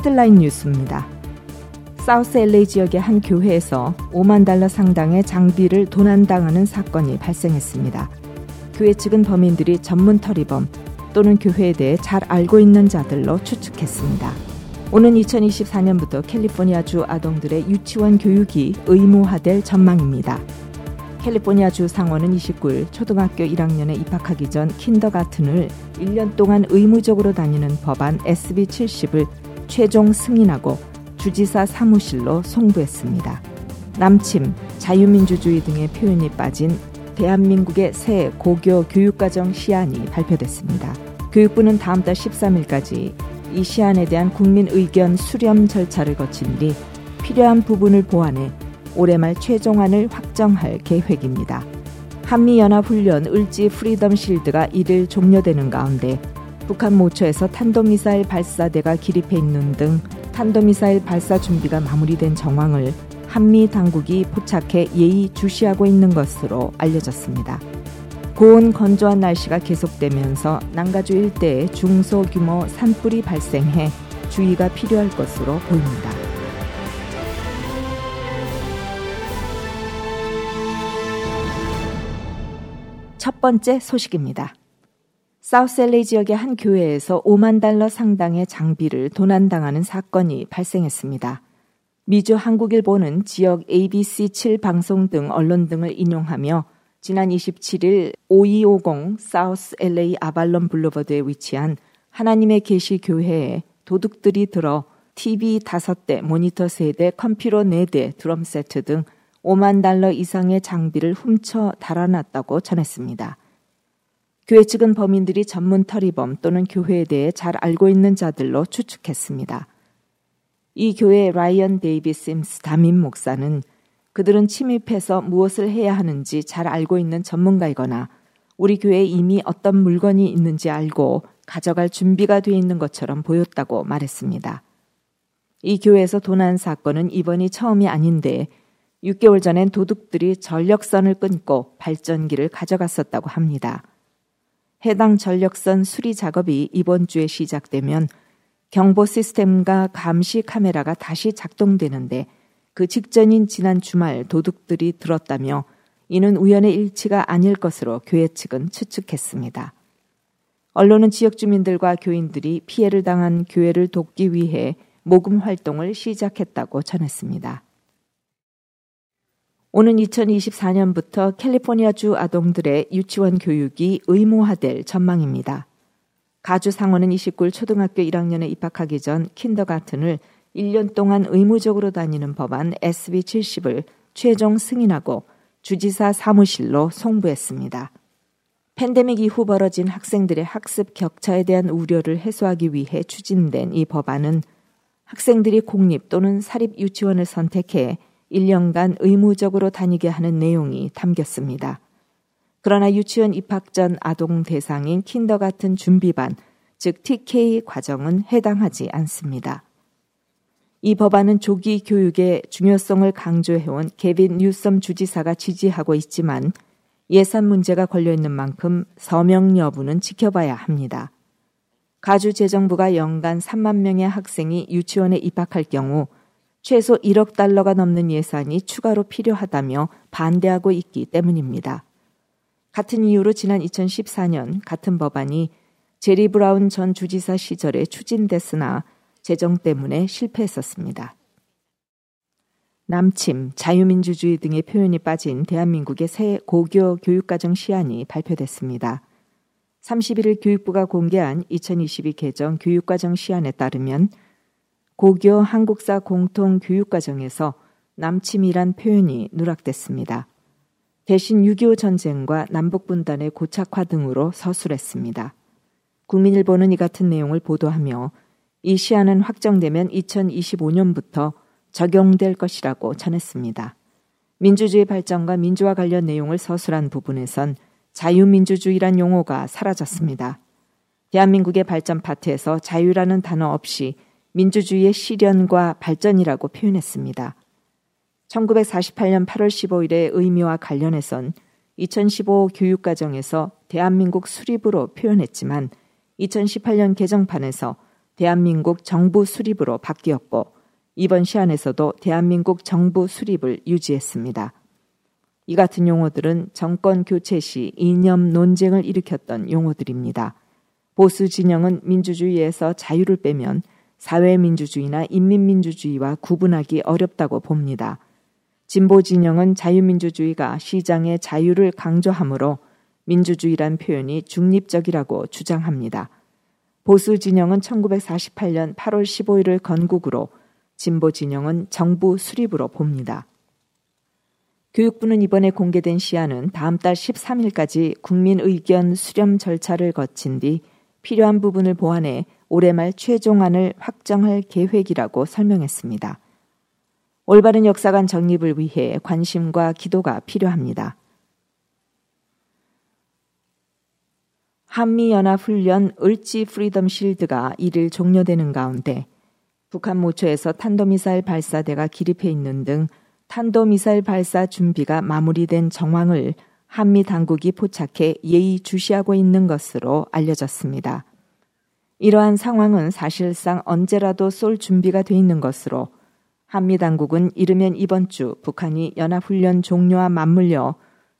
헤드라인 뉴스입니다. 사우스 LA 지역의 한 교회에서 5만 달러 상당의 장비를 도난당하는 사건이 발생했습니다. 교회 측은 범인들이 전문 터리범 또는 교회에 대해 잘 알고 있는 자들로 추측했습니다. 오는 2024년부터 캘리포니아주 아동들의 유치원 교육이 의무화될 전망입니다. 캘리포니아주 상원은 29일 초등학교 1학년에 입학하기 전 킨더가튼을 1년 동안 의무적으로 다니는 법안 SB 70을 최종 승인하고 주지사 사무실로 송부했습니다. 남침, 자유민주주의 등의 표현이 빠진 대한민국의 새 고교 교육과정 시안이 발표됐습니다. 교육부는 다음 달 13일까지 이 시안에 대한 국민 의견 수렴 절차를 거친 뒤 필요한 부분을 보완해 올해 말 최종안을 확정할 계획입니다. 한미연합훈련 을지 Freedom Shield가 1일 종료되는 가운데 북한 모처에서 탄도미사일 발사대가 기립해 있는 등 탄도미사일 발사 준비가 마무리된 정황을 한미 당국이 포착해 예의 주시하고 있는 것으로 알려졌습니다. 고온 건조한 날씨가 계속되면서 남가주 일대에 중소규모 산불이 발생해 주의가 필요할 것으로 보입니다. 첫 번째 소식입니다. South LA 지역의 한 교회에서 5만 달러 상당의 장비를 도난당하는 사건이 발생했습니다. 미주 한국일보는 지역 ABC7 방송 등 언론 등을 인용하며 지난 27일 5250 사우스 LA 아발론 블루버드에 위치한 하나님의 계시 교회에 도둑들이 들어 TV 5대, 모니터 3대, 컴퓨터 4대, 드럼 세트 등 5만 달러 이상의 장비를 훔쳐 달아났다고 전했습니다. 교회 측은 범인들이 전문 털이범 또는 교회에 대해 잘 알고 있는 자들로 추측했습니다. 이 교회 라이언 데이비 심스 담임 목사는 그들은 침입해서 무엇을 해야 하는지 잘 알고 있는 전문가이거나 우리 교회에 이미 어떤 물건이 있는지 알고 가져갈 준비가 돼 있는 것처럼 보였다고 말했습니다. 이 교회에서 도난 사건은 이번이 처음이 아닌데 6개월 전엔 도둑들이 전력선을 끊고 발전기를 가져갔었다고 합니다. 해당 전력선 수리 작업이 이번 주에 시작되면 경보 시스템과 감시 카메라가 다시 작동되는데 그 직전인 지난 주말 도둑들이 들었다며 이는 우연의 일치가 아닐 것으로 교회 측은 추측했습니다. 언론은 지역 주민들과 교인들이 피해를 당한 교회를 돕기 위해 모금 활동을 시작했다고 전했습니다. 오는 2024년부터 캘리포니아주 아동들의 유치원 교육이 의무화될 전망입니다. 가주 상원은 29일 초등학교 1학년에 입학하기 전 킨더가튼을 1년 동안 의무적으로 다니는 법안 SB 70을 최종 승인하고 주지사 사무실로 송부했습니다. 팬데믹 이후 벌어진 학생들의 학습 격차에 대한 우려를 해소하기 위해 추진된 이 법안은 학생들이 공립 또는 사립 유치원을 선택해 1년간 의무적으로 다니게 하는 내용이 담겼습니다. 그러나 유치원 입학 전 아동 대상인 킨더 같은 준비반, 즉 TK 과정은 해당하지 않습니다. 이 법안은 조기 교육의 중요성을 강조해온 개빈 뉴섬 주지사가 지지하고 있지만 예산 문제가 걸려 있는 만큼 서명 여부는 지켜봐야 합니다. 가주 재정부가 연간 3만 명의 학생이 유치원에 입학할 경우 최소 1억 달러가 넘는 예산이 추가로 필요하다며 반대하고 있기 때문입니다. 같은 이유로 지난 2014년 같은 법안이 제리 브라운 전 주지사 시절에 추진됐으나 재정 때문에 실패했었습니다. 남침, 자유민주주의 등의 표현이 빠진 대한민국의 새 고교 교육과정 시안이 발표됐습니다. 31일 교육부가 공개한 2022 개정 교육과정 시안에 따르면 고교 한국사 공통 교육과정에서 남침이란 표현이 누락됐습니다. 대신 6.25 전쟁과 남북분단의 고착화 등으로 서술했습니다. 국민일보는 이 같은 내용을 보도하며 이 시안은 확정되면 2025년부터 적용될 것이라고 전했습니다. 민주주의 발전과 민주화 관련 내용을 서술한 부분에선 자유민주주의란 용어가 사라졌습니다. 대한민국의 발전 파트에서 자유라는 단어 없이 민주주의의 실현과 발전이라고 표현했습니다. 1948년 8월 15일의 의미와 관련해선 2015 교육과정에서 대한민국 수립으로 표현했지만 2018년 개정판에서 대한민국 정부 수립으로 바뀌었고 이번 시안에서도 대한민국 정부 수립을 유지했습니다. 이 같은 용어들은 정권 교체 시 이념 논쟁을 일으켰던 용어들입니다. 보수 진영은 민주주의에서 자유를 빼면 사회민주주의나 인민민주주의와 구분하기 어렵다고 봅니다. 진보 진영은 자유민주주의가 시장의 자유를 강조하므로 민주주의란 표현이 중립적이라고 주장합니다. 보수 진영은 1948년 8월 15일을 건국으로 진보 진영은 정부 수립으로 봅니다. 교육부는 이번에 공개된 시안은 다음 달 13일까지 국민 의견 수렴 절차를 거친 뒤 필요한 부분을 보완해 올해 말 최종안을 확정할 계획이라고 설명했습니다. 올바른 역사 관 정립을 위해 관심과 기도가 필요합니다. 한미연합훈련 을지 Freedom Shield가 1일 종료되는 가운데 북한 모처에서 탄도미사일 발사대가 기립해 있는 등 탄도미사일 발사 준비가 마무리된 정황을 한미 당국이 포착해 예의 주시하고 있는 것으로 알려졌습니다. 이러한 상황은 사실상 언제라도 쏠 준비가 돼 있는 것으로 한미 당국은 이르면 이번 주 북한이 연합훈련 종료와 맞물려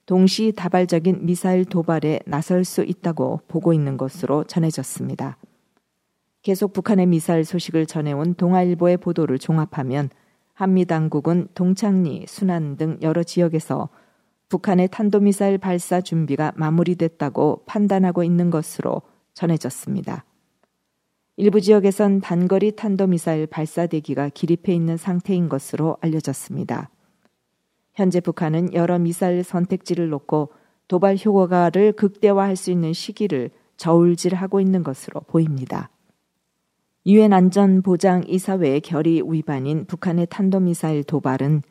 동시 다발적인 미사일 도발에 나설 수 있다고 보고 있는 것으로 전해졌습니다. 계속 북한의 미사일 소식을 전해온 동아일보의 보도를 종합하면 한미 당국은 동창리, 순안 등 여러 지역에서 북한의 탄도미사일 발사 준비가 마무리됐다고 판단하고 있는 것으로 전해졌습니다. 일부 지역에선 단거리 탄도미사일 발사 대기가 기립해 있는 상태인 것으로 알려졌습니다. 현재 북한은 여러 미사일 선택지를 놓고 도발 효과를 극대화할 수 있는 시기를 저울질하고 있는 것으로 보입니다. 유엔 안전보장 이사회의 결의 위반인 북한의 탄도미사일 도발은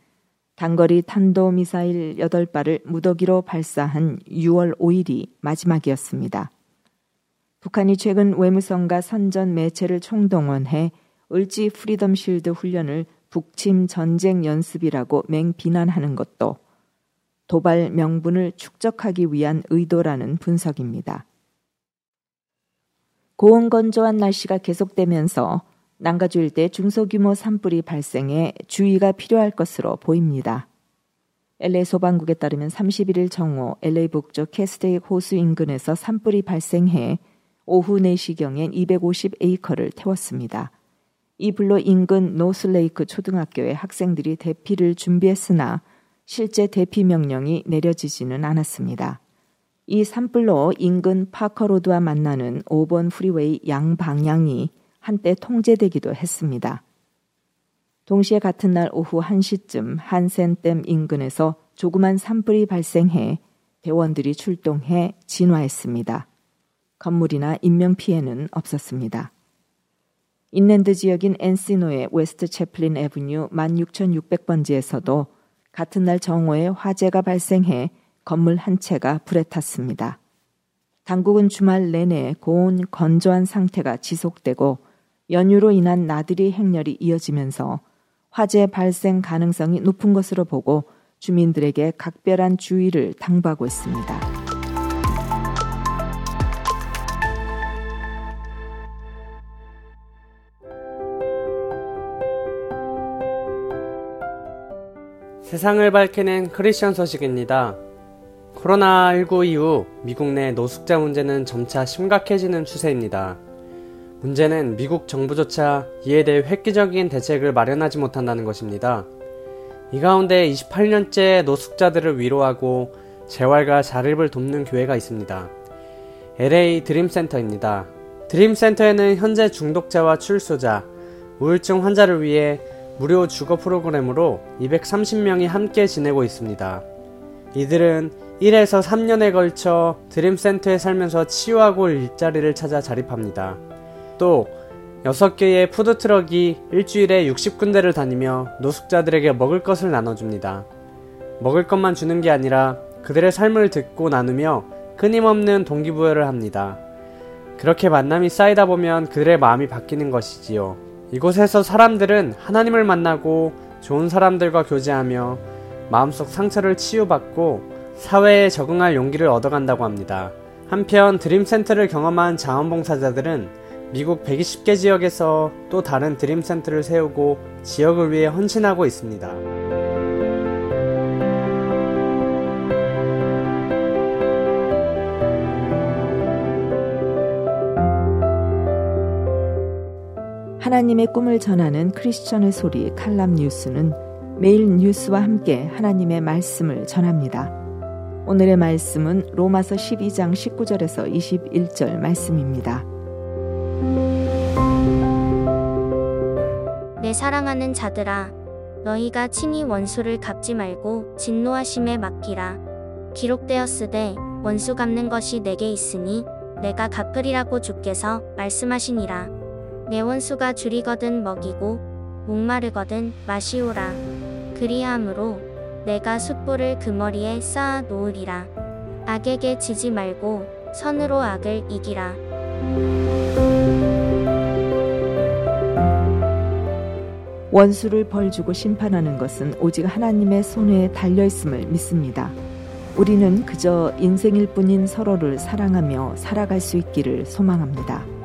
단거리 탄도미사일 8발을 무더기로 발사한 6월 5일이 마지막이었습니다. 북한이 최근 외무성과 선전 매체를 총동원해 을지 Freedom Shield 훈련을 북침 전쟁 연습이라고 맹비난하는 것도 도발 명분을 축적하기 위한 의도라는 분석입니다. 고온건조한 날씨가 계속되면서 남가주 일대 중소규모 산불이 발생해 주의가 필요할 것으로 보입니다. LA 소방국에 따르면 31일 정오 LA 북쪽 Castaic 호수 인근에서 산불이 발생해 오후 4시경엔 250에이커를 태웠습니다. 이 불로 인근 노슬레이크 초등학교의 학생들이 대피를 준비했으나 실제 대피 명령이 내려지지는 않았습니다. 이 산불로 인근 파커로드와 만나는 5번 프리웨이 양방향이 한때 통제되기도 했습니다. 동시에 같은 날 오후 1시쯤 한센댐 인근에서 조그만 산불이 발생해 대원들이 출동해 진화했습니다. 건물이나 인명피해는 없었습니다. 인랜드 지역인 엔시노의 웨스트 채플린 에브뉴 16,600번지에서도 같은 날 정오에 화재가 발생해 건물 한 채가 불에 탔습니다. 당국은 주말 내내 고온 건조한 상태가 지속되고 연휴로 인한 나들이 행렬이 이어지면서 화재 발생 가능성이 높은 것으로 보고 주민들에게 각별한 주의를 당부하고 있습니다. 세상을 밝히는 크리스천 소식입니다. 코로나19 이후 미국 내 노숙자 문제는 점차 심각해지는 추세입니다. 문제는 미국 정부조차 이에 대해 획기적인 대책을 마련하지 못한다는 것입니다. 이 가운데 28년째 노숙자들을 위로하고 재활과 자립을 돕는 교회가 있습니다. LA 드림센터입니다. 드림센터에는 현재 중독자와 출소자, 우울증 환자를 위해 무료 주거 프로그램으로 230명이 함께 지내고 있습니다. 이들은 1에서 3년에 걸쳐 드림센터에 살면서 치유하고 일자리를 찾아 자립합니다. 또 6개의 푸드트럭이 일주일에 60군데를 다니며 노숙자들에게 먹을 것을 나눠줍니다. 먹을 것만 주는 게 아니라 그들의 삶을 듣고 나누며 끊임없는 동기부여를 합니다. 그렇게 만남이 쌓이다 보면 그들의 마음이 바뀌는 것이지요. 이곳에서 사람들은 하나님을 만나고 좋은 사람들과 교제하며 마음속 상처를 치유받고 사회에 적응할 용기를 얻어간다고 합니다. 한편 드림센터를 경험한 자원봉사자들은 미국 120개 지역에서 또 다른 드림센터를 세우고 지역을 위해 헌신하고 있습니다. 하나님의 꿈을 전하는 크리스천의 소리 칼람 뉴스는 매일 뉴스와 함께 하나님의 말씀을 전합니다. 오늘의 말씀은 로마서 12장 19절에서 21절 말씀입니다. 내 사랑하는 자들아 너희가 친히 원수를 갚지 말고 진노하심에 맡기라 기록되었으되 원수 갚는 것이 내게 있으니 내가 갚으리라고 주께서 말씀하시니라 내 원수가 줄이거든 먹이고 목마르거든 마시오라 그리함으로 내가 숯불을 그 머리에 쌓아 놓으리라 악에게 지지 말고 선으로 악을 이기라 원수를 벌주고 심판하는 것은 오직 하나님의 손에 달려 있음을 믿습니다. 우리는 그저 인생일 뿐인 서로를 사랑하며 살아갈 수 있기를 소망합니다.